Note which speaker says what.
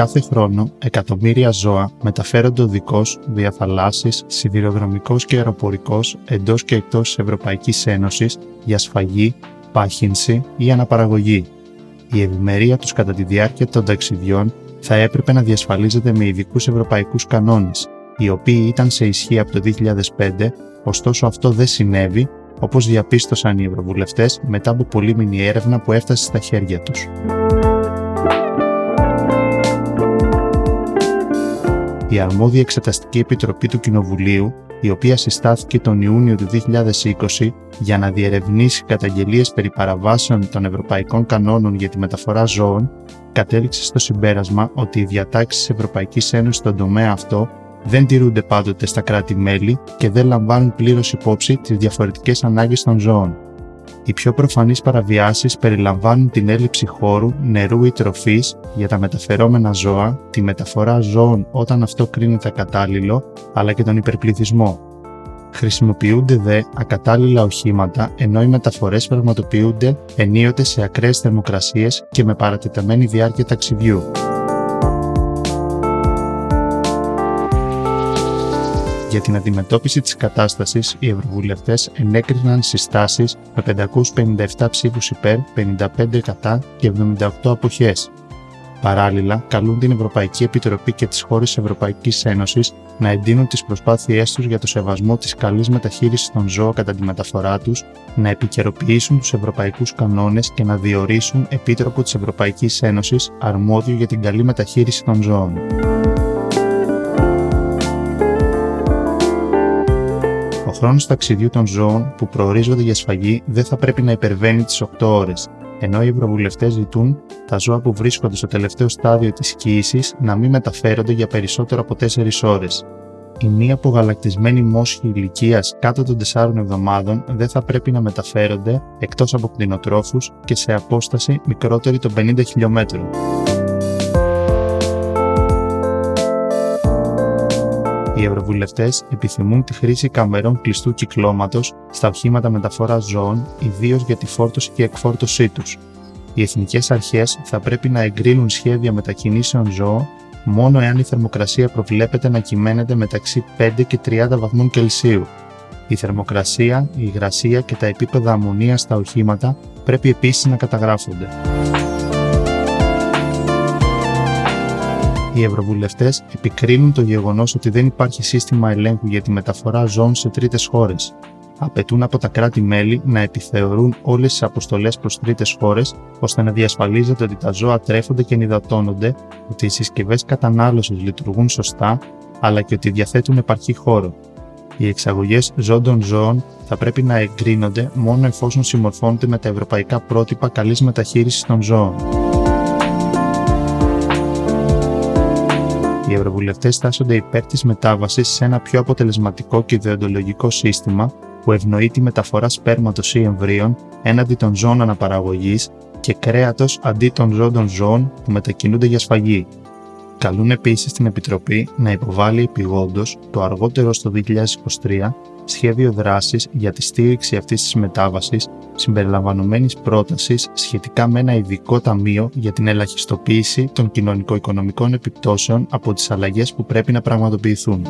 Speaker 1: Κάθε χρόνο, εκατομμύρια ζώα μεταφέρονται οδικός, διαθαλάσσης, σιδηροδρομικός και αεροπορικός εντός και εκτός της Ευρωπαϊκής Ένωσης για σφαγή, πάχυνση ή αναπαραγωγή. Η ευημερία τους κατά τη διάρκεια των ταξιδιών θα έπρεπε να διασφαλίζεται με ειδικούς ευρωπαϊκούς κανόνες, οι οποίοι ήταν σε ισχύ από το 2005, ωστόσο αυτό δεν συνέβη, όπως διαπίστωσαν οι ευρωβουλευτές μετά από πολύμηνη έρευνα που έφτασε στα χέρια τους. Η αρμόδια Εξεταστική Επιτροπή του Κοινοβουλίου, η οποία συστάθηκε τον Ιούνιο του 2020 για να διερευνήσει καταγγελίες περί παραβάσεων των ευρωπαϊκών κανόνων για τη μεταφορά ζώων, κατέληξε στο συμπέρασμα ότι οι διατάξεις της Ευρωπαϊκής Ένωσης στον τομέα αυτό δεν τηρούνται πάντοτε στα κράτη-μέλη και δεν λαμβάνουν πλήρως υπόψη τις διαφορετικές ανάγκες των ζώων. Οι πιο προφανείς παραβιάσεις περιλαμβάνουν την έλλειψη χώρου, νερού ή τροφής για τα μεταφερόμενα ζώα, τη μεταφορά ζώων όταν αυτό κρίνεται κατάλληλο, αλλά και τον υπερπληθυσμό. Χρησιμοποιούνται δε ακατάλληλα οχήματα, ενώ οι μεταφορές πραγματοποιούνται ενίοτε σε ακραίες θερμοκρασίες και με παρατεταμένη διάρκεια ταξιδιού. Για την αντιμετώπιση της κατάστασης, οι ευρωβουλευτές ενέκριναν συστάσεις με 557 ψήφους υπέρ, 55 κατά και 78 αποχές. Παράλληλα, καλούν την Ευρωπαϊκή Επιτροπή και τις χώρες της Ευρωπαϊκής Ένωσης να εντείνουν τις προσπάθειές τους για το σεβασμό της καλής μεταχείρισης των ζώων κατά τη μεταφορά τους, να επικαιροποιήσουν τους ευρωπαϊκούς κανόνες και να διορίσουν επίτροπο της Ευρωπαϊκής Ένωσης αρμόδιο για την καλή μεταχείριση των ζώων. Ο χρόνος ταξιδιού των ζώων που προορίζονται για σφαγή δεν θα πρέπει να υπερβαίνει τις 8 ώρες, ενώ οι ευρωβουλευτές ζητούν τα ζώα που βρίσκονται στο τελευταίο στάδιο της κοίησης να μην μεταφέρονται για περισσότερο από 4 ώρες. Η μία απογαλακτισμένη μόσχη ηλικίας κάτω των 4 εβδομάδων δεν θα πρέπει να μεταφέρονται εκτός από κτηνοτρόφους και σε απόσταση μικρότερη των 50 χιλιόμετρων. Οι Ευρωβουλευτές επιθυμούν τη χρήση καμερών κλειστού κυκλώματος στα οχήματα μεταφοράς ζώων, ιδίως για τη φόρτωση και εκφόρτωσή τους. Οι εθνικές αρχές θα πρέπει να εγκρίνουν σχέδια μετακινήσεων ζώων μόνο εάν η θερμοκρασία προβλέπεται να κυμαίνεται μεταξύ 5 και 30 βαθμών Κελσίου. Η θερμοκρασία, η υγρασία και τα επίπεδα αμμονίας στα οχήματα πρέπει επίσης να καταγράφονται. Οι Ευρωβουλευτές επικρίνουν το γεγονός ότι δεν υπάρχει σύστημα ελέγχου για τη μεταφορά ζώων σε τρίτες χώρες. Απαιτούν από τα κράτη-μέλη να επιθεωρούν όλες τις αποστολές προς τρίτες χώρες, ώστε να διασφαλίζεται ότι τα ζώα τρέφονται και ενυδατώνονται, ότι οι συσκευές κατανάλωσης λειτουργούν σωστά, αλλά και ότι διαθέτουν επαρκή χώρο. Οι εξαγωγές ζώντων ζώων θα πρέπει να εγκρίνονται μόνο εφόσον συμμορφώνονται με τα ευρωπαϊκά πρότυπα καλής μεταχείρισης των ζώων. Οι ευρωβουλευτές στάσσονται υπέρ της μετάβασης σε ένα πιο αποτελεσματικό και ιδεοντολογικό σύστημα που ευνοεί τη μεταφορά σπέρματος ή εμβρίων έναντι των ζώων αναπαραγωγής και κρέατος αντί των ζώντων ζώων που μετακινούνται για σφαγή. Καλούν επίσης την Επιτροπή να υποβάλει επιγόντως το αργότερο στο 2023 σχέδιο δράσης για τη στήριξη αυτής της μετάβασης συμπεριλαμβανομένης πρότασης σχετικά με ένα ειδικό ταμείο για την ελαχιστοποίηση των κοινωνικο-οικονομικών επιπτώσεων από τις αλλαγές που πρέπει να πραγματοποιηθούν.